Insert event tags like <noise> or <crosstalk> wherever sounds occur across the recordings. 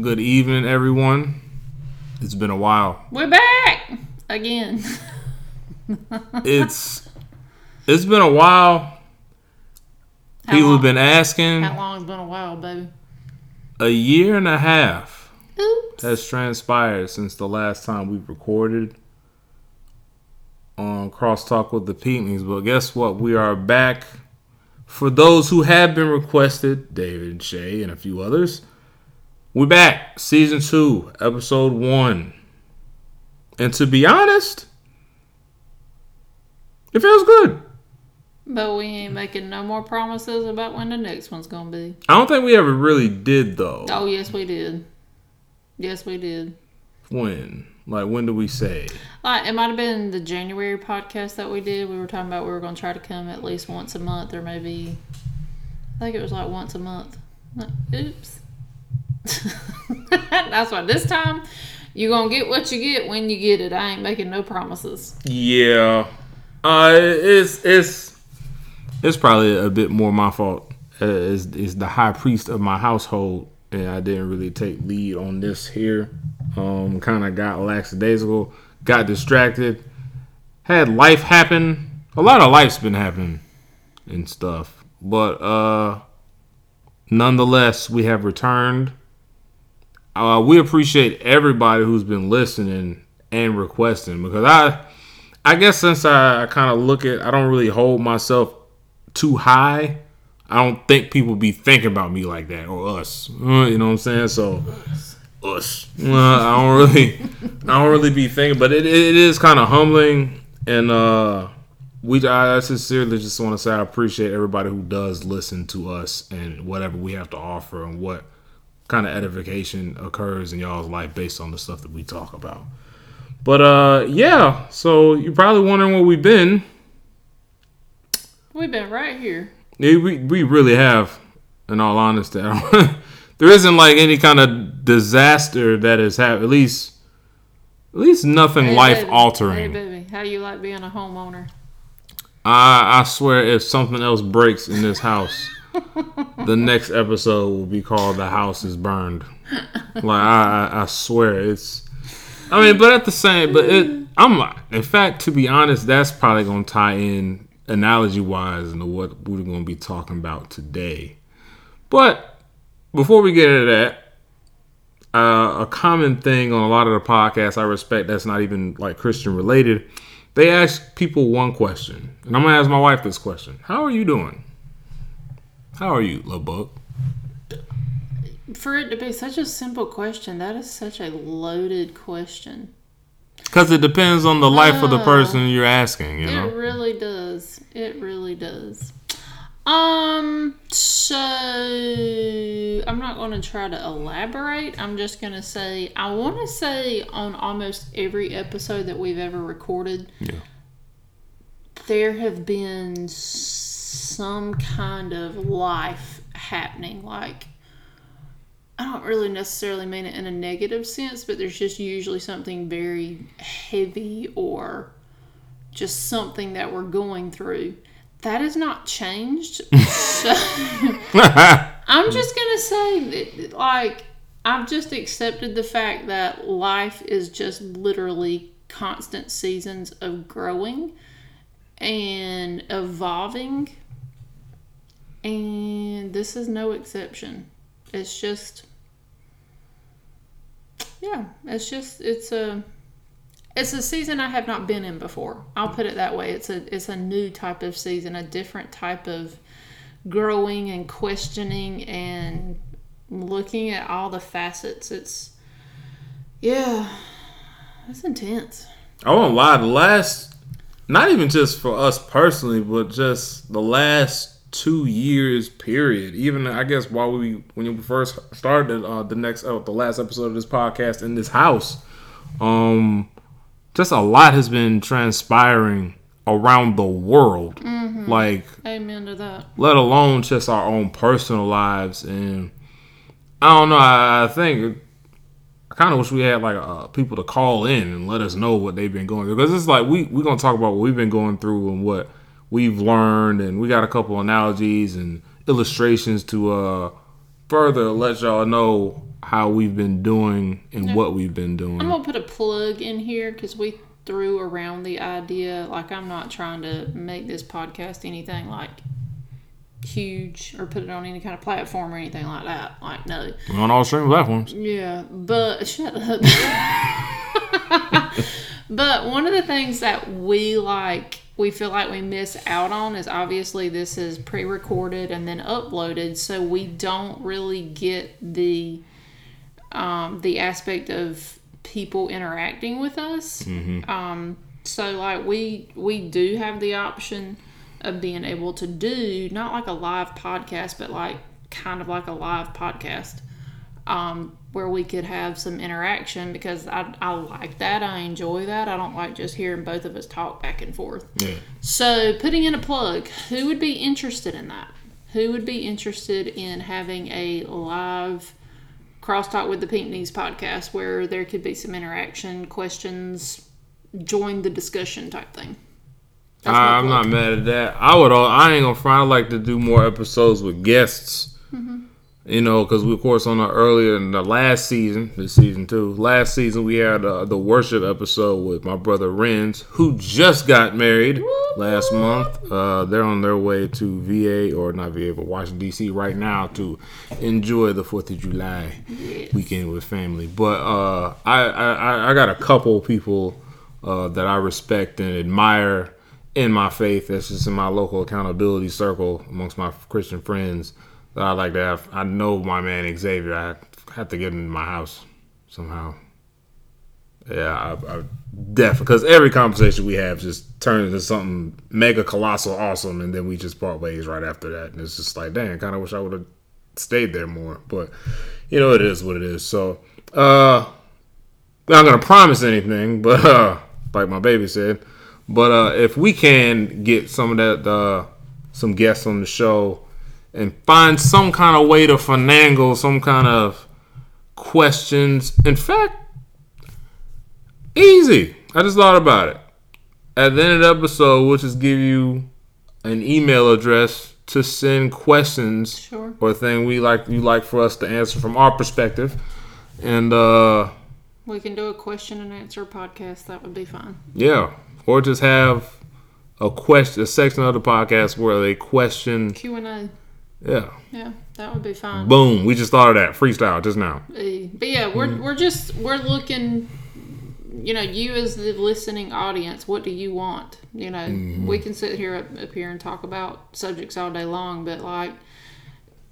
Good evening, everyone. It's been a while. We're back again. <laughs> It's it's been a while. How People long- have been asking. How long has been a while, baby? A year and a half Oops. has transpired since the last time we recorded on Crosstalk with the Peatlings. But guess what? We are back. For those who have been requested, David and Shay and a few others, we're back. Season two, episode one. And to be honest, it feels good. But we ain't making no more promises about when the next one's gonna be. I don't think we ever really did though. Oh yes, we did. Yes, we did. When? Like when do we say? Uh, it might have been the January podcast that we did. We were talking about we were gonna try to come at least once a month, or maybe I think it was like once a month. Uh, Oops. <laughs> That's why this time you're gonna get what you get when you get it. I ain't making no promises. Yeah. Uh it's it's it's probably a bit more my fault. Uh, is is the high priest of my household and I didn't really take lead on this here. Um kind of got lackadaisical, got distracted, had life happen. A lot of life's been happening and stuff. But uh nonetheless, we have returned. Uh, we appreciate everybody who's been listening and requesting because I, I guess since I, I kind of look at, I don't really hold myself too high. I don't think people be thinking about me like that or us. You know what I'm saying? So us. Uh, I don't really, I don't really be thinking, but it, it is kind of humbling and uh, we I sincerely just want to say I appreciate everybody who does listen to us and whatever we have to offer and what kind of edification occurs in y'all's life based on the stuff that we talk about. But uh yeah, so you're probably wondering where we've been. We've been right here. Yeah, we we really have, in all honesty. <laughs> there isn't like any kind of disaster that has happened. At least, at least nothing Hey, life baby. altering. Hey, baby, how you like being a homeowner? I I swear, if something else breaks in this house, the next episode will be called "The House Is Burned." Like I, I, I swear, it's. I mean, but at the same, but it. I'm. In fact, to be honest, that's probably gonna tie in analogy wise into what we're gonna be talking about today. But before we get into that, uh, a common thing on a lot of the podcasts I respect that's not even like Christian related, they ask people one question. And I'm gonna ask my wife this question. How are you doing? How are you, little book? For it to be such a simple question, that is such a loaded question. Because it depends on the life of the person you're asking, you know? It really does. It really does. Um, so I'm not going to try to elaborate. I'm just going to say I want to say on almost every episode that we've ever recorded, Yeah. there have been some kind of life happening. Like, I don't really necessarily mean it in a negative sense, but there's just usually something very heavy or just something that we're going through. That has not changed. so, <laughs> <laughs> I'm just going to say, that, like, I've just accepted the fact that life is just literally constant seasons of growing and evolving. And this is no exception. It's just, yeah, it's just, it's a. It's a season I have not been in before. I'll put it that way. It's a it's a new type of season, a different type of growing and questioning and looking at all the facets. It's yeah, it's intense. I won't lie. The last, not even just for us personally, but just the last two years period. Even I guess while we when we first started uh, the next uh, the last episode of this podcast in this house, um, just a lot has been transpiring around the world. Like Amen to that. let alone just our own personal lives. And I don't know. I, I think kind of wish we had like uh, people to call in and let us know what they've been going through because it's like we we're gonna talk about what we've been going through and what we've learned, and we got a couple analogies and illustrations to uh further let y'all know how we've been doing and what we've been doing. I'm gonna put a plug in here because we threw around the idea. Like, I'm not trying to make this podcast anything like huge or put it on any kind of platform or anything like that. Like, no. We're on all streaming platforms. Yeah, but <laughs> shut up. but one of the things that we like, we feel like we miss out on is obviously this is pre recorded and then uploaded, so we don't really get the um, the aspect of people interacting with us. Um, so like we we do have the option of being able to do not like a live podcast, but like kind of like a live podcast um, where we could have some interaction because I, I like that. I enjoy that. I don't like just hearing both of us talk back and forth. Yeah. So, putting in a plug, who would be interested in that? Who would be interested in having a live crosstalk with the Pink Knees podcast where there could be some interaction, questions, join the discussion type thing? That's I'm not mad at that. I would. al- I ain't gonna front. I like to do more episodes with guests. You know, because we of course on the earlier in the last season, this season two, last season we had uh, the worship episode with my brother Renz, who just got married last month. Uh, they're on their way to VA or not VA, but Washington D.C. right now to enjoy the Fourth of July weekend with family. But uh, I, I I- I got a couple people uh, that I respect and admire in my faith. That's just in my local accountability circle amongst my Christian friends that I like to have. I know my man Xavier. I have to get him in my house somehow. Yeah, I, I definitely because every conversation we have just turns into something mega colossal awesome, and then we just part ways right after that, and it's just like, dang, kind of wish I would have stayed there more, but you know, it is what it is. So, uh, not gonna promise anything, but uh, like my baby said, but uh, if we can get some of that, uh, some guests on the show, and find some kind of way to finagle some kind of questions. In fact, easy. I just thought about it. At the end of the episode, we'll just give you an email address to send questions Sure. or thing we like you like for us to answer from our perspective. And uh We can do a question and answer podcast. That would be fine. yeah, or just have a question, a section of the podcast where they question. Q and A. Yeah, Yeah, that would be fine. boom. We just thought of that freestyle just now. But yeah, we're Mm-hmm. we're just we're looking. You know, you as the listening audience, what do you want? You know, Mm-hmm. we can sit here up, up here and talk about subjects all day long, but like,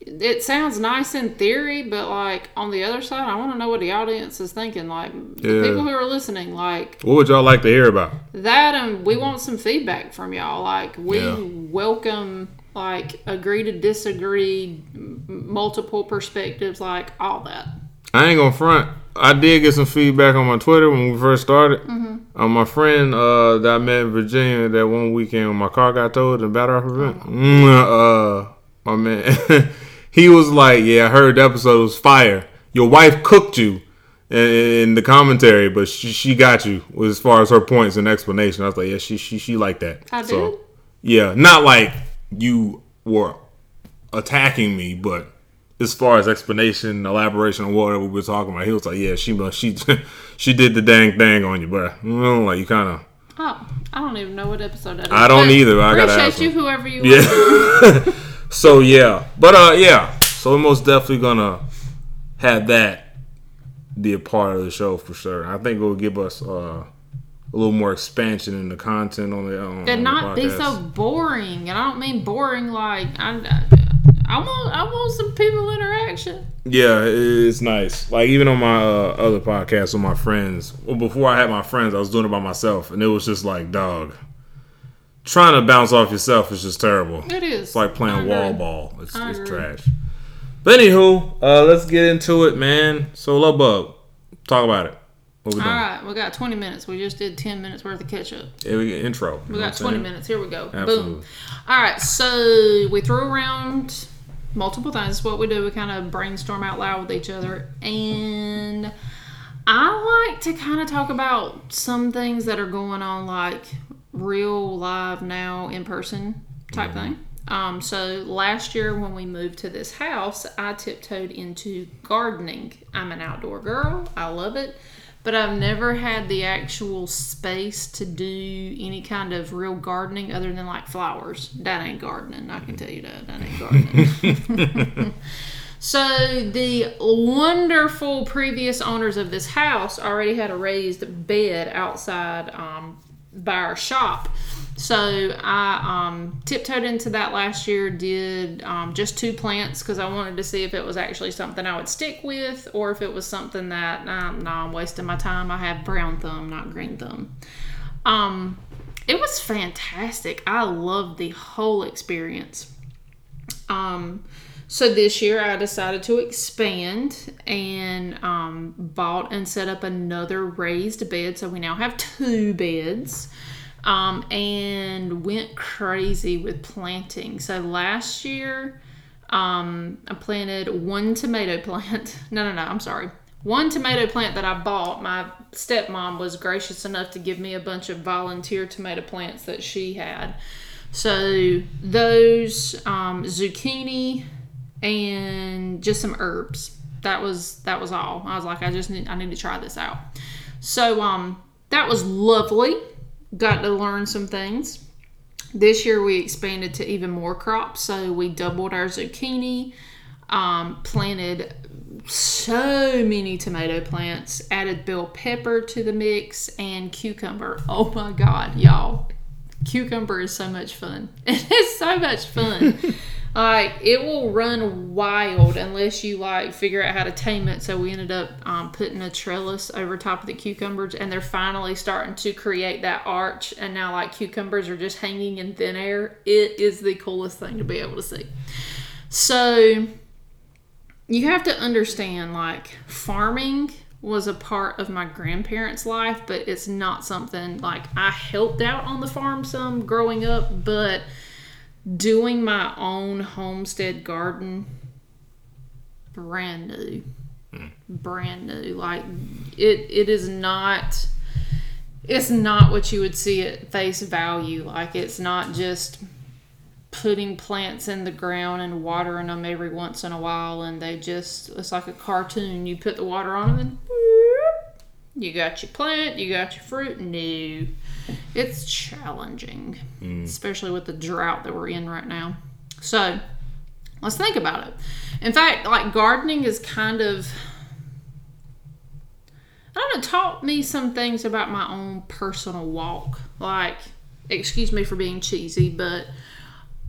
it sounds nice in theory, but like on the other side, I want to know what the audience is thinking. Like the Yeah. people who are listening, like What would y'all like to hear about? that, and we want some feedback from y'all. Like we Yeah. welcome like agree to disagree, multiple perspectives, like all that. I ain't gonna front. I did get some feedback on my Twitter when we first started. Mm-hmm. My friend uh, that I met in Virginia that one weekend when my car got towed in Battle Rock event. Oh. Mm, uh, my man, <laughs> he was like, "Yeah, I heard the episode was fire. Your wife cooked you." In, in the commentary, but she, she got you as far as her points and explanation. I was like, yeah, she she she liked that. I did? yeah, not like you were attacking me, but as far as explanation, elaboration or whatever we were talking about, he was like, "Yeah, she must, she <laughs> she did the dang thing on you, bro." Like you kind of, Oh, I don't even know what episode that is. I don't either. I gotta appreciate ask you, whoever you are. yeah. <laughs> so yeah, but uh, yeah. So we're most definitely gonna have that be a part of the show for sure. I think it will give us uh, a little more expansion in the content on the on, on And the not be so boring. And I don't mean boring like I, I want I want some people interaction. Yeah, it's nice. Like even on my uh, other podcast with my friends. Well, before I had my friends, I was doing it by myself, and it was just like, dog, trying to bounce off yourself is just terrible. It is. It's like playing wall ball. It's, it's trash. But anywho, uh, let's get into it, man. So, Love Bug, talk about it. What we All doing? right, we got 20 minutes. We just did 10 minutes worth of catch up. Here we get intro. We got 20 minutes. Here we go. Absolutely. Boom. All right, so we threw around multiple things. That's what we do. We kind of brainstorm out loud with each other. And I like to kind of talk about some things that are going on, like real live now in person type thing. Um, so last year when we moved to this house, I tiptoed into gardening. I'm an outdoor girl. I love it. But I've never had the actual space to do any kind of real gardening other than like flowers. That ain't gardening. I can tell you that. That ain't gardening. <laughs> So the wonderful previous owners of this house already had a raised bed outside um, by our shop. So I um, tiptoed into that last year, did um, just two plants because I wanted to see if it was actually something I would stick with or if it was something that, nah, nah I'm wasting my time. I have brown thumb, not green thumb. Um, it was fantastic. I loved the whole experience. Um, so this year I decided to expand and um, bought and set up another raised bed. So we now have two beds. Um, and went crazy with planting. So last year, um, I planted one tomato plant. <laughs> No, no, no, I'm sorry. One tomato plant that I bought, my stepmom was gracious enough to give me a bunch of volunteer tomato plants that she had. So those um, zucchini and just some herbs. That was that was all. I was like, I just need I need to try this out. So um, that was lovely got to learn some things. This year we expanded to even more crops, so we doubled our zucchini, um, planted so many tomato plants, added bell pepper to the mix, and cucumber. Oh my God, y'all! Cucumber is so much fun. <laughs> It is so much fun. <laughs> like it will run wild unless you like figure out how to tame it. So we ended up um, putting a trellis over top of the cucumbers and they're finally starting to create that arch. And now like cucumbers are just hanging in thin air. It is the coolest thing to be able to see. So you have to understand like farming was a part of my grandparents life but it's not something like i helped out on the farm some growing up but doing my own homestead garden. Brand new. Mm. brand new. Like it it is not it's not what you would see at face value. Like it's not just putting plants in the ground and watering them every once in a while and they just it's like a cartoon. You put the water on them and you got your plant you got your fruit new it's challenging, mm. especially with the drought that we're in right now. So let's think about it. In fact, like gardening is kind of I don't know, taught me some things about my own personal walk. Like, excuse me for being cheesy, but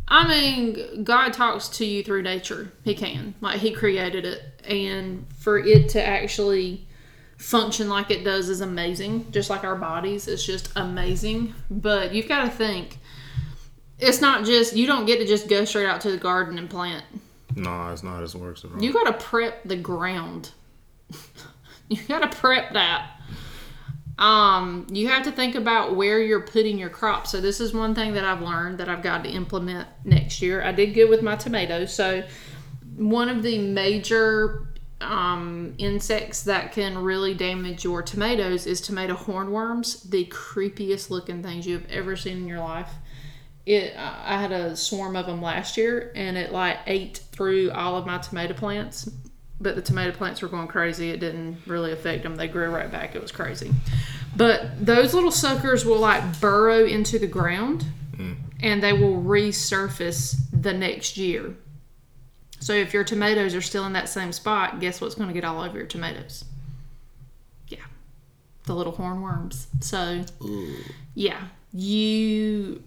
I mean, God talks to you through nature. He can. Like, He created it. And for it to actually function like it does is amazing. Just like our bodies, it's just amazing. But you've got to think it's not just you don't get to just go straight out to the garden and plant. No, it's not as it works. You got to prep the ground. <laughs> you got to prep that. Um, you have to think about where you're putting your crops. So this is one thing that I've learned that I've got to implement next year. I did good with my tomatoes. So one of the major um, insects that can really damage your tomatoes is tomato hornworms, the creepiest looking things you've ever seen in your life. It, I had a swarm of them last year, and it like ate through all of my tomato plants. But the tomato plants were going crazy. It didn't really affect them. They grew right back. It was crazy. But those little suckers will like burrow into the ground, mm. and they will resurface the next year so if your tomatoes are still in that same spot, guess what's going to get all over your tomatoes? Yeah, the little hornworms. So, Ooh. yeah, you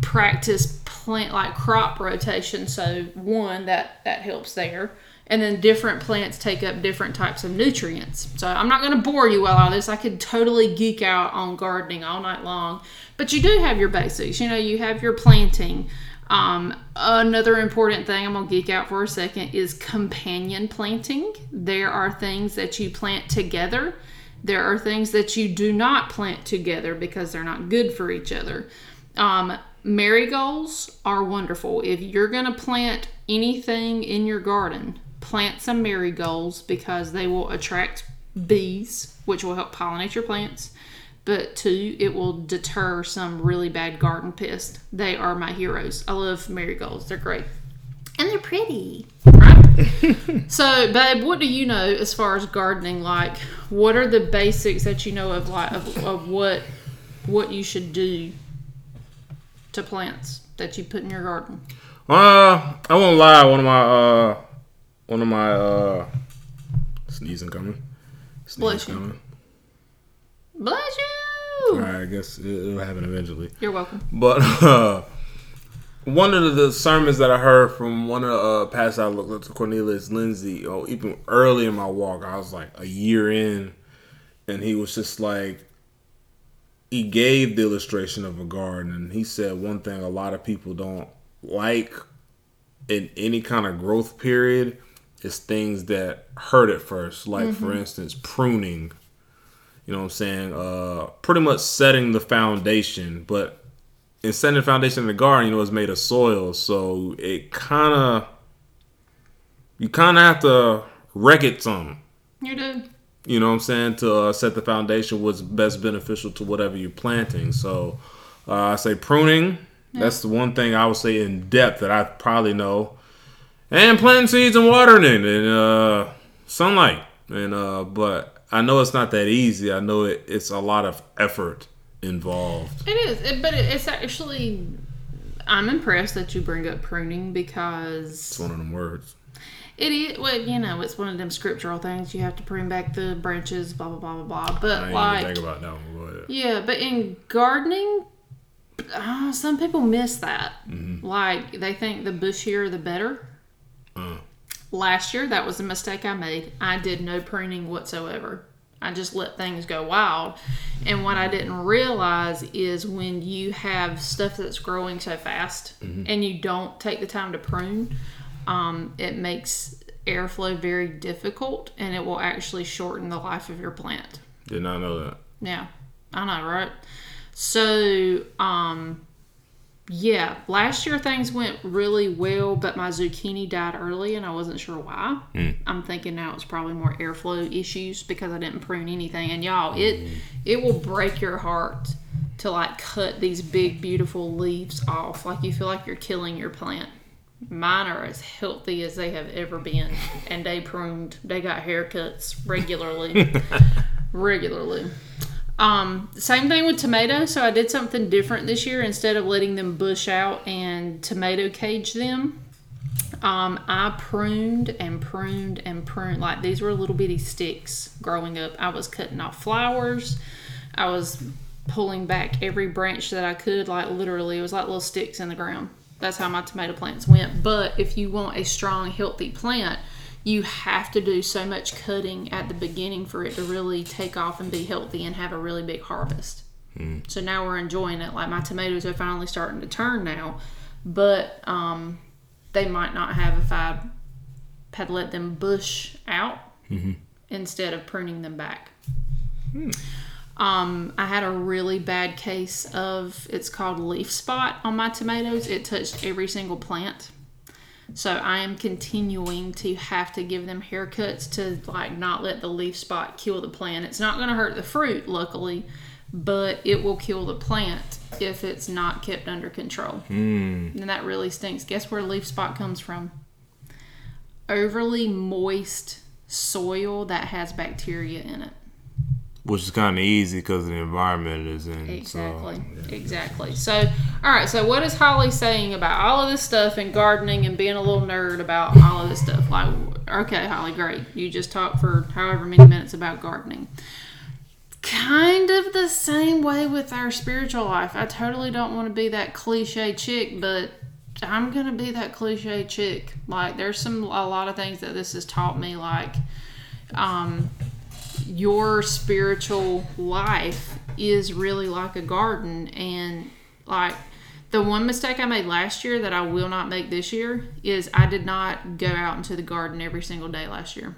practice plant like crop rotation. So one that that helps there, and then different plants take up different types of nutrients. So I'm not going to bore you with all this. I could totally geek out on gardening all night long, but you do have your basics. You know, you have your planting um, another important thing I'm gonna geek out for a second is companion planting. There are things that you plant together. There are things that you do not plant together because they're not good for each other. Um, marigolds are wonderful. If you're gonna plant anything in your garden, plant some marigolds because they will attract bees, which will help pollinate your plants but two, it will deter some really bad garden pests. They are my heroes. I love marigolds. They're great. And they're pretty. Right? <laughs> so, babe, what do you know as far as gardening? Like, what are the basics that you know of like of, of what what you should do to plants that you put in your garden? Uh, I won't lie. One of my uh, one of my uh, sneezing coming. Sneezing coming. Bless you. right, I guess it, it'll happen eventually. You're welcome. But <laughs> uh, one of the sermons that I heard from one of uh, Pastor I looked up to Cornelius Lindsey, oh, even early in my walk, I was like a year in, and he was just like, he gave the illustration of a garden, and he said one thing a lot of people don't like in any kind of growth period is things that hurt at first, like for instance, pruning. You know what I'm saying? Uh, pretty much setting the foundation, but in setting the foundation in the garden, you know, it's made of soil, so it kind of you kind of have to wreck it some. You do. You know what I'm saying? To uh, set the foundation, what's best beneficial to whatever you're planting. So uh, I say pruning. That's the one thing I would say in depth that I probably know. And planting seeds and watering it and uh, sunlight. And uh, but I know it's not that easy. I know it, it's a lot of effort involved. It is, it, but it, it's actually. I'm impressed that you bring up pruning because It's one of them words. it is. Well, you know, it's one of them scriptural things. You have to prune back the branches, blah blah blah blah blah. But like, think about that one. Yeah, but in gardening, uh, some people miss that. Mm-hmm. Like they think the bushier the better. Last year, that was a mistake I made. I did no pruning whatsoever. I just let things go wild. And what I didn't realize is when you have stuff that's growing so fast Mm-hmm. and you don't take the time to prune, um, it makes airflow very difficult and it will actually shorten the life of your plant. Did not know that. Yeah, I know, right? So, um, yeah, last year things went really well, but my zucchini died early and I wasn't sure why. Hmm. I'm thinking now it's probably more airflow issues because I didn't prune anything. And y'all, it hmm. it will break your heart to like cut these big beautiful leaves off. Like you feel like you're killing your plant. Mine are as healthy as they have ever been, and they pruned. They got haircuts regularly, <laughs> regularly. Um, same thing with tomatoes. So I did something different this year. Instead of letting them bush out and tomato cage them, um, I pruned and pruned and pruned. Like these were little bitty sticks growing up. I was cutting off flowers. I was pulling back every branch that I could. Like literally, it was like little sticks in the ground. That's how my tomato plants went. But if you want a strong, healthy plant, you have to do so much cutting at the beginning for it to really take off and be healthy and have a really big harvest. So now we're enjoying it. Like my tomatoes are finally starting to turn now, but um, they might not have if I had let them bush out instead of pruning them back. Um, I had a really bad case of it's called leaf spot on my tomatoes. It touched every single plant. So I am continuing to have to give them haircuts to like not let the leaf spot kill the plant. It's not going to hurt the fruit, luckily, but it will kill the plant if it's not kept under control. Hmm. And that really stinks. Guess where leaf spot comes from? Overly moist soil that has bacteria in it. Which is kind of easy because the environment is in. Exactly. So, Exactly. So, all right. So, what is Holly saying about all of this stuff and gardening and being a little nerd about all of this stuff? Like, okay, Holly, great. You just talked for however many minutes about gardening. Kind of the same way with our spiritual life. I totally don't want to be that cliche chick, but I'm gonna be that cliche chick. Like, there's some a lot of things that this has taught me. Like, um, your spiritual life is really like a garden and like the one mistake I made last year that I will not make this year is I did not go out into the garden every single day last year.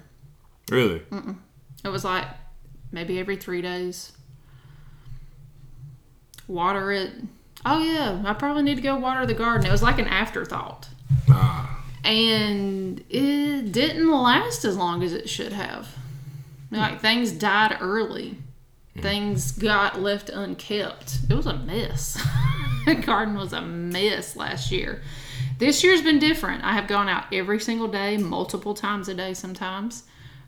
really? It was like maybe every 3 days. Water it. Oh yeah, I probably need to go water the garden. It was like an afterthought. Ah, and it didn't last as long as it should have. Like things died early Things got left unkept. It was a mess. <laughs> the garden was a mess last year. This year's been different. I have gone out every single day, multiple times a day sometimes.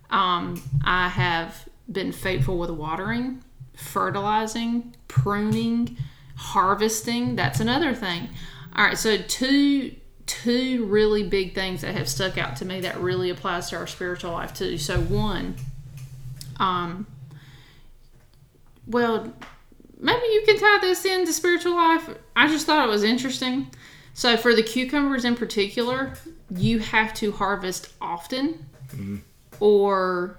Um, I have been faithful with watering, fertilizing, pruning, harvesting. That's another thing. All right, so two two really big things that have stuck out to me that really applies to our spiritual life too. So one, um, well, maybe you can tie this into spiritual life. I just thought it was interesting. So for the cucumbers in particular, you have to harvest often, or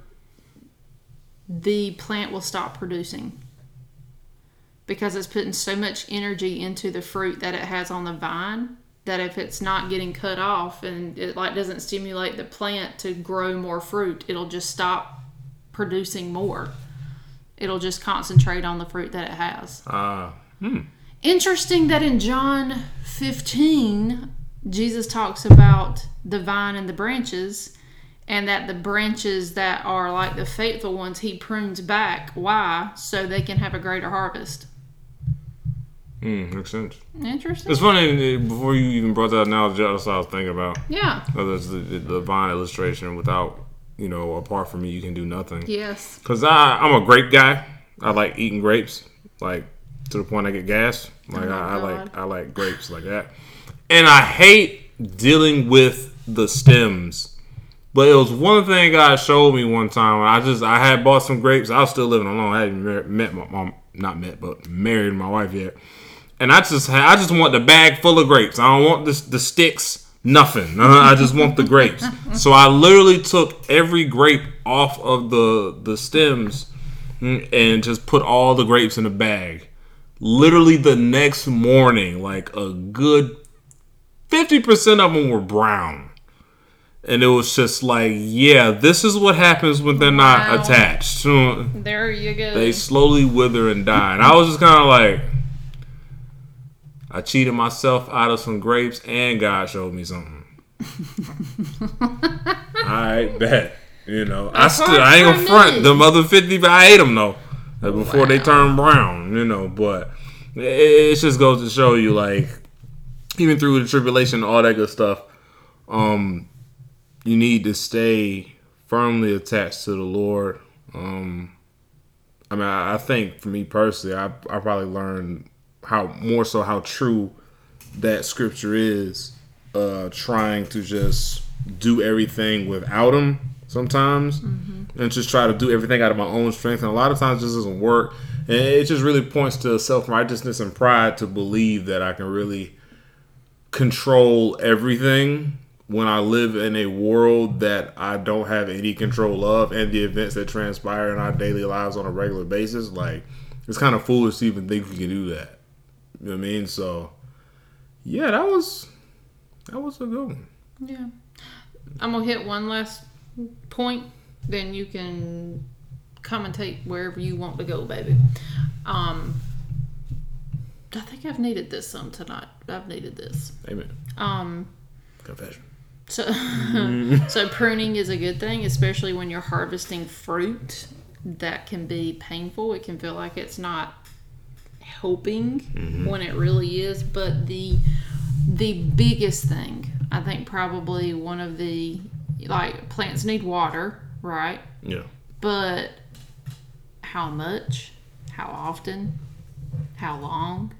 the plant will stop producing because it's putting so much energy into the fruit that it has on the vine that if it's not getting cut off and it like doesn't stimulate the plant to grow more fruit it'll just stop producing more it'll just concentrate on the fruit that it has Ah, interesting that in john 15 jesus talks about the vine and the branches and that the branches that are like the faithful ones he prunes back why so they can have a greater harvest mm, makes sense. interesting It's funny uh, before you even brought that analogy. That's what I was thinking about. yeah Uh, the, the vine illustration. Without you know, apart from me, you can do nothing. yes Cause I I'm a grape guy. I like eating grapes, like to the point I get gas. Like Oh I, I like I like grapes like that. And I hate dealing with the stems. But it was one thing God showed me one time. I just I had bought some grapes. I was still living alone. I hadn't met my mom, not met, but married my wife yet. And I just had, I just want the bag full of grapes. I don't want this the sticks, nothing. I just want the grapes. So I literally took every grape off of the the stems and just put all the grapes in a bag. Literally the next morning, like a good 50% of them were brown. And it was just like, yeah, this is what happens when they're Wow. not attached. <laughs> there you go They slowly wither and die. And I was just kind of like, I cheated myself out of some grapes, and God showed me something. <laughs> I bet. You know, I still I ain't gonna front them other fifty. but I ate them though uh, before they Wow. turn brown. You know, but it, it just goes to show you, like, even through the tribulation and all that good stuff, um, you need to stay firmly attached to the Lord. Um, I mean, I, I think for me personally, I I probably learned how more so how true that scripture is. Uh, trying to just do everything without him sometimes, and just try to do everything out of my own strength, and a lot of times this doesn't work. And it just really points to self righteousness and pride to believe that I can really control everything when I live in a world that I don't have any control of and the events that transpire in our daily lives on a regular basis. Like, it's kind of foolish to even think we can do that. You know what I mean? So, yeah, that was that was a good one. Yeah. I'm gonna hit one last point, then you can commentate wherever you want to go, baby. Um I think I've needed this some tonight. I've needed this. Amen. Um Confession. so <laughs> so pruning is a good thing, especially when you're harvesting fruit that can be painful. It can feel like it's not helping mm-hmm. when it really is, but the the biggest thing, I think probably one of the like plants need water, right? Yeah. But how much? How often? How long?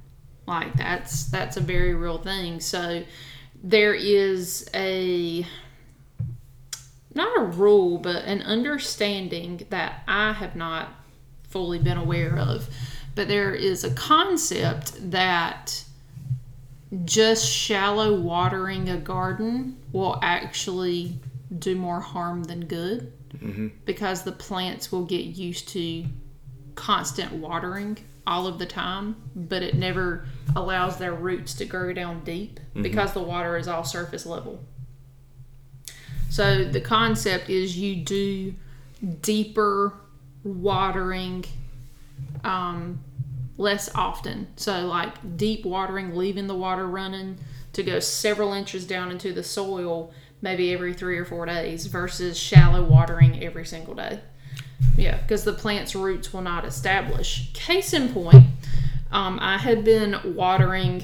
Like that's that's a very real thing. So there is a not a rule, but an understanding that I have not fully been aware of. But there is a concept that just shallow watering a garden will actually do more harm than good because the plants will get used to constant watering all of the time, but it never allows their roots to grow down deep because the water is all surface level. So the concept is you do deeper watering um, less often. So like deep watering, leaving the water running to go several inches down into the soil maybe every three or four days versus shallow watering every single day. Yeah, because the plant's roots will not establish. Case in point, um, I had been watering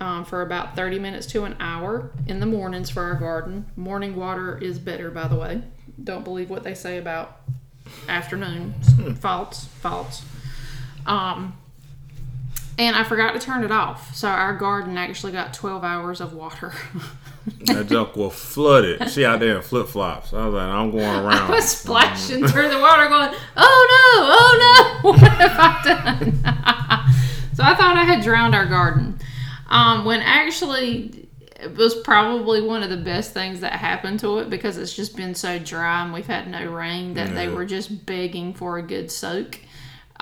um, for about 30 minutes to an hour in the mornings for our garden. Morning water is better, by the way. Don't believe what they say about afternoon. False, false. Um, and I forgot to turn it off. So our garden actually got 12 hours of water. <laughs> That junk will flood it. She out there in flip flops. I was like, I'm going <laughs> around. I was splashing through the water going, oh no, oh no, <laughs> what have I done? so I thought I had drowned our garden. Um, when actually it was probably one of the best things that happened to it because it's just been so dry and we've had no rain that they were just begging for a good soak.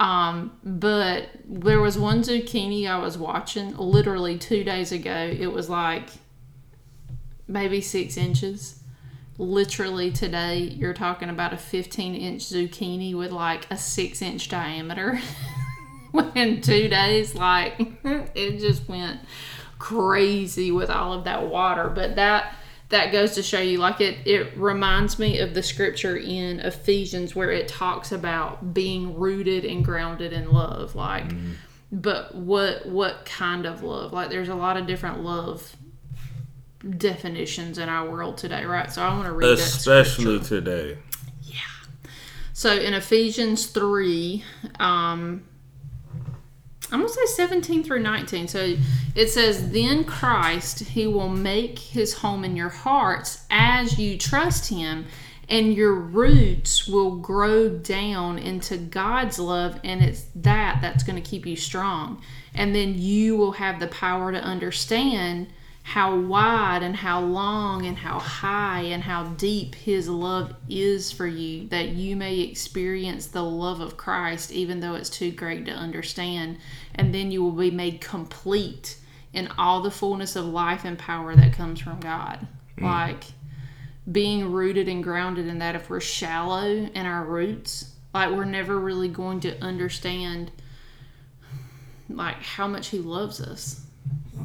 Um, but there was one zucchini I was watching literally two days ago. It was like maybe six inches. Literally today you're talking about a 15 inch zucchini with like a six inch diameter. <laughs> Within two days like <laughs> it just went crazy with all of that water. But that that goes to show you like it it reminds me of the scripture in ephesians where it talks about being rooted and grounded in love like but what what kind of love? Like there's a lot of different love definitions in our world today right? So i want to read Especially today. So in Ephesians 3, um, I'm to say 17 through 19. So it says, Then Christ, he will make his home in your hearts as you trust him, and your roots will grow down into God's love, and it's that that's to keep you strong. And then you will have the power to understand how wide and how long and how high and how deep his love is for you that you may experience the love of Christ even though it's too great to understand. And then you will be made complete in all the fullness of life and power that comes from God. Mm. Like being rooted and grounded in that if we're shallow in our roots like we're never really going to understand like how much he loves us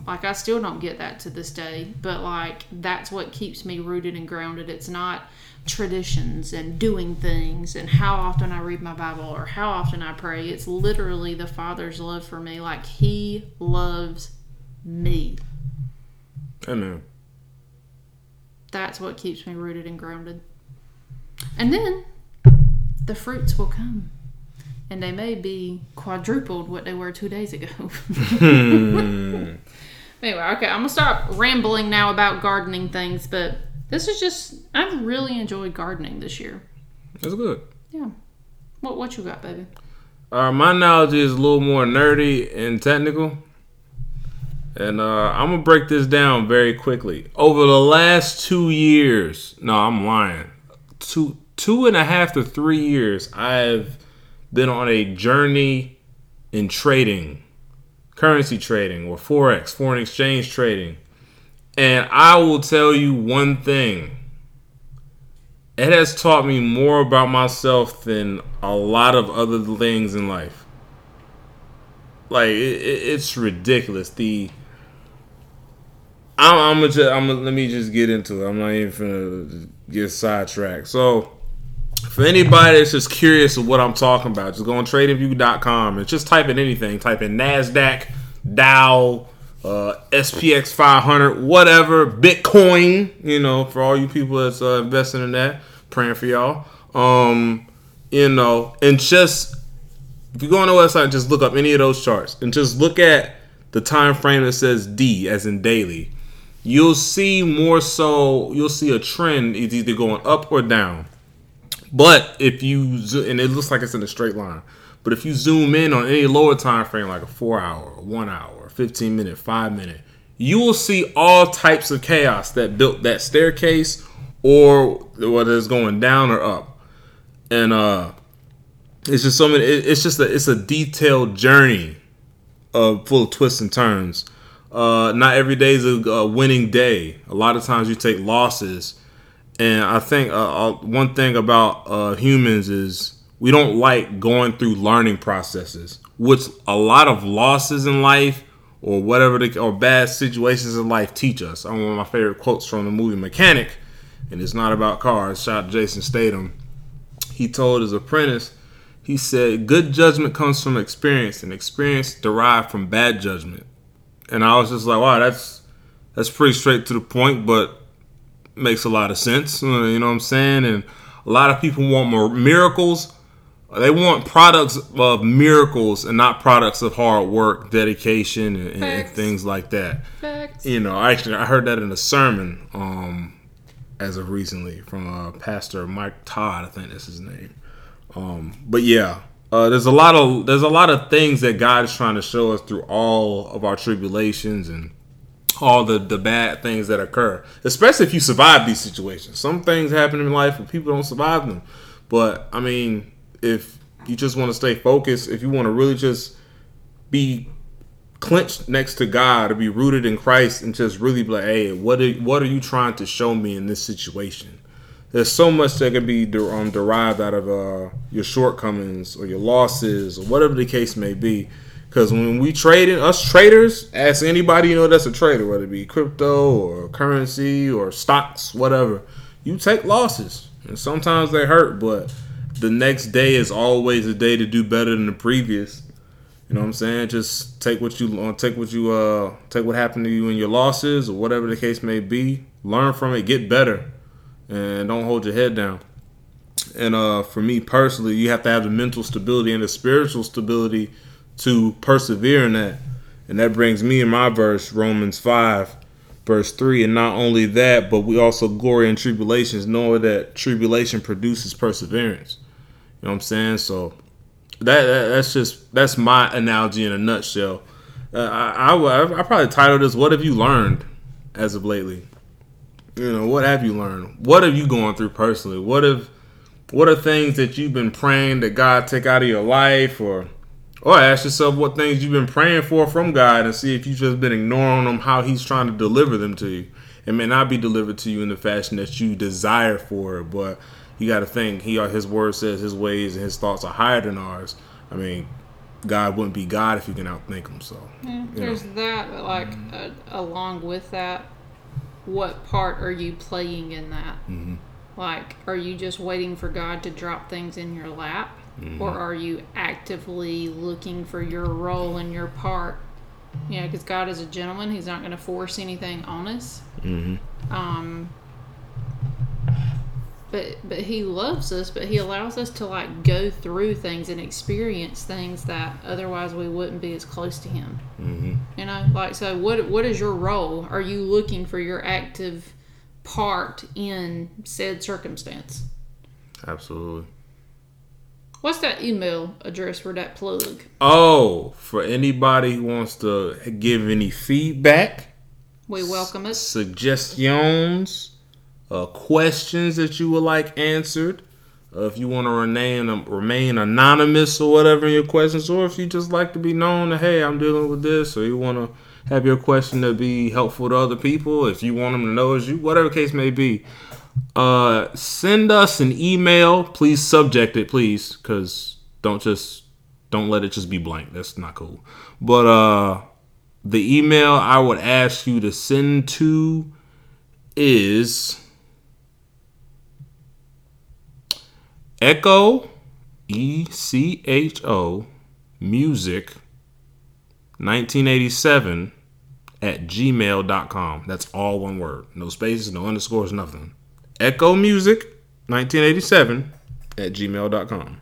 like I still don't get that to this day, but like that's what keeps me rooted and grounded. It's not traditions and doing things and how often I read my Bible or how often I pray. It's literally the Father's love for me. Like he loves me. Amen. That's what keeps me rooted and grounded. And then the fruits will come. And they may be quadrupled what they were two days ago. <laughs> Anyway, okay, I'm gonna stop rambling now about gardening things, but this is just I've really enjoyed gardening this year. That's good. Yeah. What what you got, baby? Uh, my knowledge is a little more nerdy and technical. And uh, I'm to break this down very quickly. Over the last two years, no, I'm lying. Two, two and a half to three years, I've been on a journey in trading, currency trading, or Forex, foreign exchange trading. And I will tell you one thing it has taught me more about myself than a lot of other things in life. Like it, it, it's ridiculous. The I'm, gonna I'm gonna, let me just get into it. I'm not even gonna get sidetracked. So for anybody that's just curious of what I'm talking about, just go on tradingview.com and just type in anything. Type in Nasdaq, Dow, uh, SPX 500, whatever, Bitcoin. You know, for all you people that's uh, investing in that, praying for y'all. Um, you know, and just if you go on the website and just look up any of those charts and just look at the time frame that says D as in daily, you'll see more so you'll see a trend is either going up or down. But if you and it looks like it's in a straight line. But if you zoom in on any lower time frame, like a four hour, one hour, fifteen minute, five minute, you will see all types of chaos that built that staircase, or whether it's going down or up. And uh, it's just so many. it- It's just a it's a detailed journey, uh, full of twists and turns. Uh, not every day is a, a winning day. A lot of times you take losses, and I think uh, uh, one thing about uh, humans is we don't like going through learning processes, which a lot of losses in life or whatever the, or bad situations in life teach us. I'm One of my favorite quotes from the movie Mechanic, and it's not about cars. Shout Jason Statham he told his apprentice, he said, "Good judgment comes from experience, and experience derived from bad judgment." And I was just like, "Wow, that's that's pretty straight to the point, but makes a lot of sense." You know what I'm saying? And a lot of people want more miracles. They want products of miracles and not products of hard work, dedication, and, and things like that Facts. you know, I actually, I heard that in a sermon um, as of recently from uh, Pastor Mike Todd. I think that's his name. Um, but yeah, uh, there's a lot of there's a lot of things that God is trying to show us through all of our tribulations and all the the bad things that occur, especially if you survive these situations. Some things happen in life and people don't survive them. But I mean, if you just want to stay focused, if you want to really just be clenched next to God or be rooted in Christ and just really be like, hey, what are, what are you trying to show me in this situation? There's so much that can be de- um, derived out of uh, your shortcomings or your losses or whatever the case may be. Because when we trade in, us traders, ask anybody you know that's a trader, whether it be crypto or currency or stocks, whatever, you take losses. And sometimes they hurt, but the next day is always a day to do better than the previous. You know what I'm saying? Just take what you uh, take what you uh take what happened to you in your losses or whatever the case may be. Learn from it, get better, and don't hold your head down. And uh, for me personally, you have to have the mental stability and the spiritual stability to persevere in that. And that brings me in my verse, Romans five, verse three. And not only that, but we also glory in tribulations, knowing that tribulation produces perseverance. You know what I'm saying? So that, that that's just that's my analogy in a nutshell. Uh, I, I I probably titled this "What have you learned as of lately?" You know, what have you learned? What have you going through personally? What have what are things that you've been praying that God take out of your life, or or ask yourself what things you've been praying for from God, and see if you've just been ignoring them, how He's trying to deliver them to you. It may not be delivered to you in the fashion that you desire for it, but you got to think. He His word says His ways and His thoughts are higher than ours. I mean, God wouldn't be God if you can outthink Him. So Yeah, there's that, but like uh, along with that, what part are you playing in that? Mm-hmm. Like, are you just waiting for God to drop things in your lap, or are you actively looking for your role and your part? You know, because God is a gentleman; He's not going to force anything on us. Mm-hmm. Um, but but He loves us, but He allows us to like go through things and experience things that otherwise we wouldn't be as close to Him. Mm-hmm. You know, like so. What what is your role? Are you looking for your active part in said circumstance? absolutely. What's that email address for that plug? Oh, for anybody who wants to give any feedback, We welcome it. suggestions, uh, questions that you would like answered. Uh, if you want to remain remain anonymous or whatever in your questions, or if you just like to be known that hey, I'm dealing with this, or you want to have your question to be helpful to other people, if you want them to know as you, whatever case may be, uh, send us an email. Please subject it, please, because don't just don't let it just be blank. That's not cool. But uh, the email I would ask you to send to is echo e c h o music 1987 at gmail.com that's all one word no spaces no underscores nothing echo music 1987 at gmail.com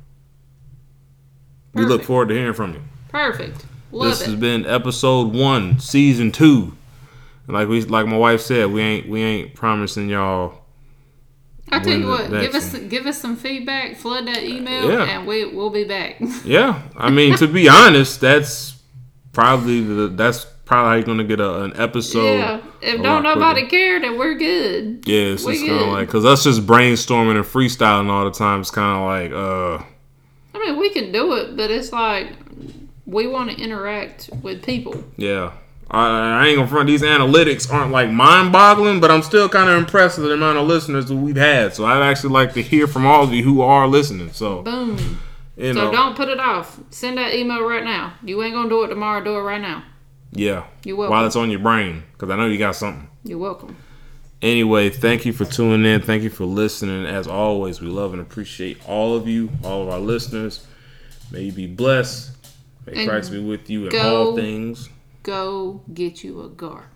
we look forward to hearing from you Perfect. Love this has been episode one, season two. Like we, like my wife said, we ain't, we ain't promising y'all. I tell you what, give us give us some feedback. Flood that email, Yeah. and we we'll be back. <laughs> Yeah, I mean to be honest, that's probably the that's probably how you're gonna get a, an episode. yeah. If don't nobody quicker. care, then we're good. Yeah, it's just kind of like because us just brainstorming and freestyling all the time. It's kind of like uh I mean, we can do it, but it's like we want to interact with people. yeah. I, I ain't gonna front. These analytics aren't like mind-boggling, but I'm still kind of impressed with the amount of listeners that we've had. So I'd actually like to hear from all of you who are listening. So Boom. you So know, don't put it off. Send that email right now. You ain't gonna do it tomorrow. Do it right now. Yeah, You're welcome. while it's on your brain, because I know you got something. You're welcome. Anyway, thank you for tuning in. Thank you for listening. As always, we love and appreciate all of you, all of our listeners. May you be blessed. May And Christ be with you in go- all things. Go get you a garden.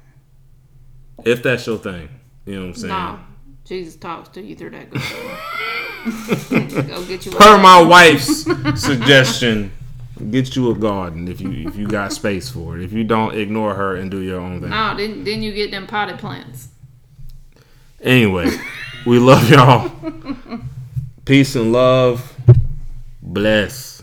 If that's your thing. You know what I'm saying? No, Jesus talks to you through that garden. <laughs> <laughs> Go get you a Per garden. my wife's suggestion, get you a garden if you if you got space for it. If you don't, ignore her and do your own thing. No, then then you get them potted plants. Anyway, we love y'all. <laughs> Peace and love. Bless.